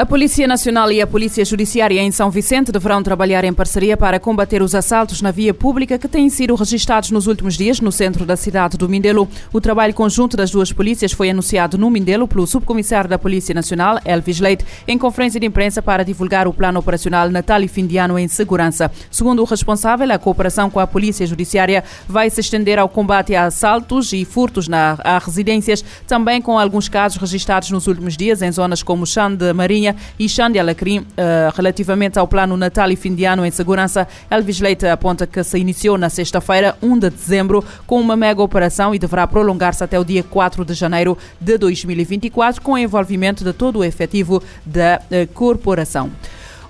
A Polícia Nacional e a Polícia Judiciária em São Vicente deverão trabalhar em parceria para combater os assaltos na via pública que têm sido registados nos últimos dias no centro da cidade do Mindelo. O trabalho conjunto das duas polícias foi anunciado no Mindelo pelo subcomissário da Polícia Nacional, Elvis Leite, em conferência de imprensa para divulgar o plano operacional Natal e Fim de Ano em Segurança. Segundo o responsável, a cooperação com a Polícia Judiciária vai se estender ao combate a assaltos e furtos na, a residências, também com alguns casos registados nos últimos dias em zonas como Chão de Marinha e Xande Alacrim, uh, relativamente ao plano Natal e fim de ano em segurança, Elvis Leite aponta que se iniciou na sexta-feira, 1 de dezembro, com uma mega operação e deverá prolongar-se até o dia 4 de janeiro de 2024, com o envolvimento de todo o efetivo da uh, corporação.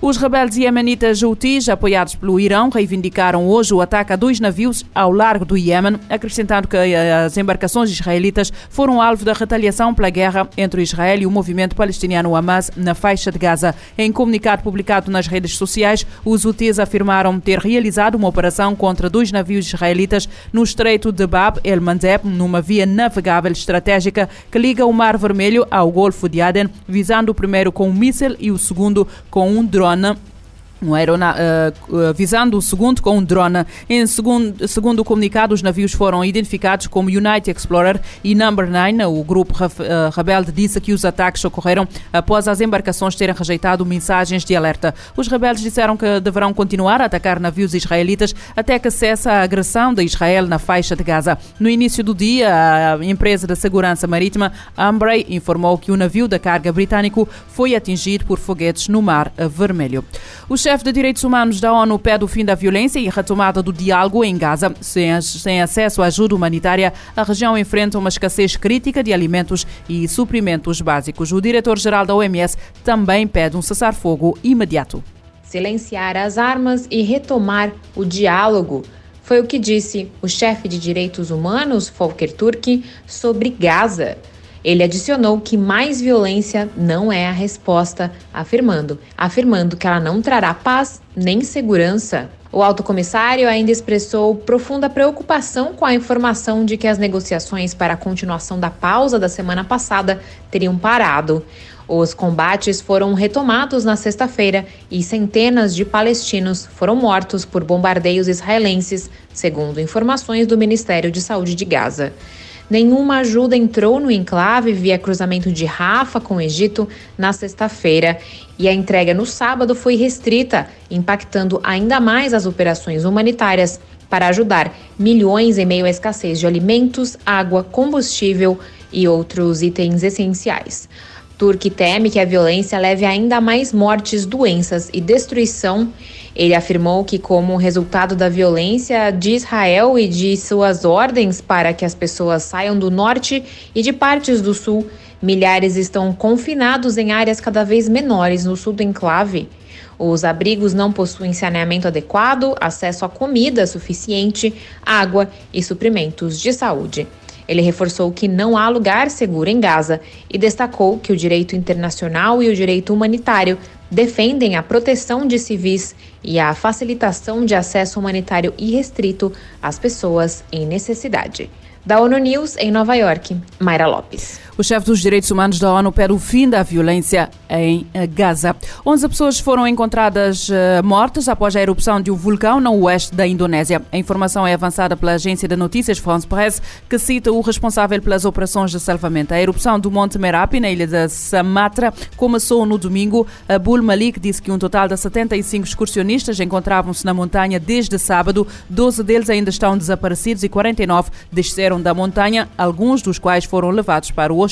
Os rebeldes iemenitas Houthis, apoiados pelo Irão, reivindicaram hoje o ataque a dois navios ao largo do Iêmen, acrescentando que as embarcações israelitas foram alvo da retaliação pela guerra entre Israel e o movimento palestiniano Hamas na faixa de Gaza. Em comunicado publicado nas redes sociais, os Houthis afirmaram ter realizado uma operação contra dois navios israelitas no estreito de Bab el-Mandeb, numa via navegável estratégica que liga o Mar Vermelho ao Golfo de Aden, visando o primeiro com um míssil e o segundo com um drone drone um aerona, uh, visando o segundo com um drone. Em segundo, segundo o comunicado, os navios foram identificados como United Explorer e Number 9. O grupo uh, rebelde disse que os ataques ocorreram após as embarcações terem rejeitado mensagens de alerta. Os rebeldes disseram que deverão continuar a atacar navios israelitas até que cesse a agressão de Israel na faixa de Gaza. No início do dia, a empresa de segurança marítima Ambrey informou que o navio da carga britânico foi atingido por foguetes no Mar Vermelho. O chefe de Direitos Humanos da ONU pede o fim da violência e retomada do diálogo em Gaza. Sem, sem acesso à ajuda humanitária, a região enfrenta uma escassez crítica de alimentos e suprimentos básicos. O diretor-geral da OMS também pede um cessar-fogo imediato. Silenciar as armas e retomar o diálogo. Foi o que disse o chefe de direitos humanos, Volker Turk, sobre Gaza. Ele adicionou que mais violência não é a resposta, afirmando, afirmando que ela não trará paz nem segurança. O alto comissário ainda expressou profunda preocupação com a informação de que as negociações para a continuação da pausa da semana passada teriam parado. Os combates foram retomados na sexta-feira e centenas de palestinos foram mortos por bombardeios israelenses, segundo informações do Ministério de Saúde de Gaza. Nenhuma ajuda entrou no enclave via cruzamento de Rafa com o Egito na sexta-feira e a entrega no sábado foi restrita, impactando ainda mais as operações humanitárias para ajudar milhões em meio à escassez de alimentos, água, combustível e outros itens essenciais. Turk teme que a violência leve ainda mais mortes, doenças e destruição. Ele afirmou que, como resultado da violência de Israel e de suas ordens para que as pessoas saiam do norte e de partes do sul, milhares estão confinados em áreas cada vez menores no sul do enclave. Os abrigos não possuem saneamento adequado, acesso a comida suficiente, água e suprimentos de saúde. Ele reforçou que não há lugar seguro em Gaza e destacou que o direito internacional e o direito humanitário defendem a proteção de civis e a facilitação de acesso humanitário irrestrito às pessoas em necessidade. Da ONU News em Nova York, Mayra Lopes. O chefe dos direitos humanos da ONU pede o fim da violência em eh, Gaza. 11 pessoas foram encontradas uh, mortas após a erupção de um vulcão no oeste da Indonésia. A informação é avançada pela agência de notícias France Press, que cita o responsável pelas operações de salvamento. A erupção do Monte Merapi, na ilha de Sumatra, começou no domingo. Abul Malik disse que um total de 75 excursionistas encontravam-se na montanha desde sábado. 12 deles ainda estão desaparecidos e 49 desceram da montanha, alguns dos quais foram levados para o hospital.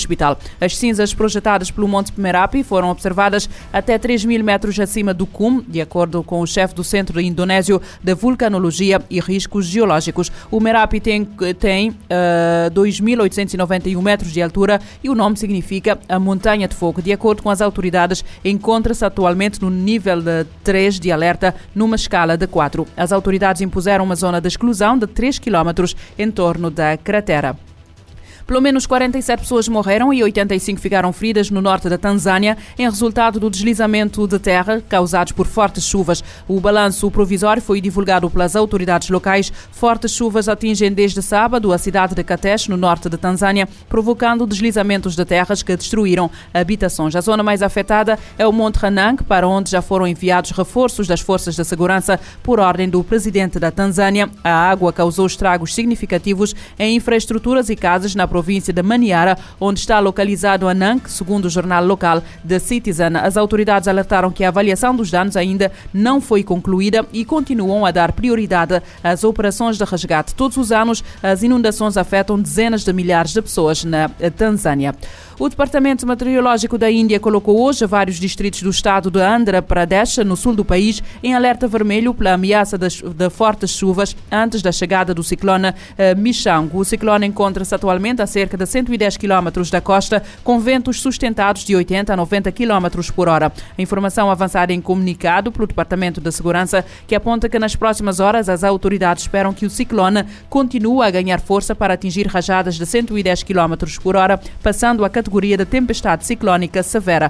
As cinzas projetadas pelo Monte Merapi foram observadas até 3 mil metros acima do cume, de acordo com o chefe do Centro Indonésio de Vulcanologia e Riscos Geológicos. O Merapi tem, tem uh, eh, 2.891 metros de altura e o nome significa a Montanha de Fogo. De acordo com as autoridades, encontra-se atualmente no nível de 3 de alerta, numa escala de 4. As autoridades impuseram uma zona de exclusão de 3 km em torno da cratera. Pelo menos 47 pessoas morreram e 85 ficaram feridas no norte da Tanzânia em resultado do deslizamento de terra causados por fortes chuvas. O balanço provisório foi divulgado pelas autoridades locais. Fortes chuvas atingem desde sábado a cidade de Katesh, no norte da Tanzânia, provocando deslizamentos de terras que destruíram habitações. A zona mais afetada é o Monte Ranang, para onde já foram enviados reforços das forças de segurança por ordem do presidente da Tanzânia. A água causou estragos significativos em infraestruturas e casas na província de Maniara, onde está localizado Anang, segundo o jornal local The Citizen. As autoridades alertaram que a avaliação dos danos ainda não foi concluída e continuam a dar prioridade às operações de resgate. Todos os anos, as inundações afetam dezenas de milhares de pessoas na Tanzânia. O Departamento Meteorológico da Índia colocou hoje vários distritos do estado de Andhra Pradesh, no sul do país, em alerta vermelho pela ameaça de fortes chuvas antes da chegada do ciclone eh, Michang. O ciclone encontra-se atualmente a cerca de 110 km da costa, com ventos sustentados de 80 a 90 km por hora. A informação avançada em comunicado pelo Departamento de Segurança, que aponta que nas próximas horas as autoridades esperam que o ciclone continue a ganhar força para atingir rajadas de 110 km por hora, passando categoria categoria de tempestade ciclónica severa.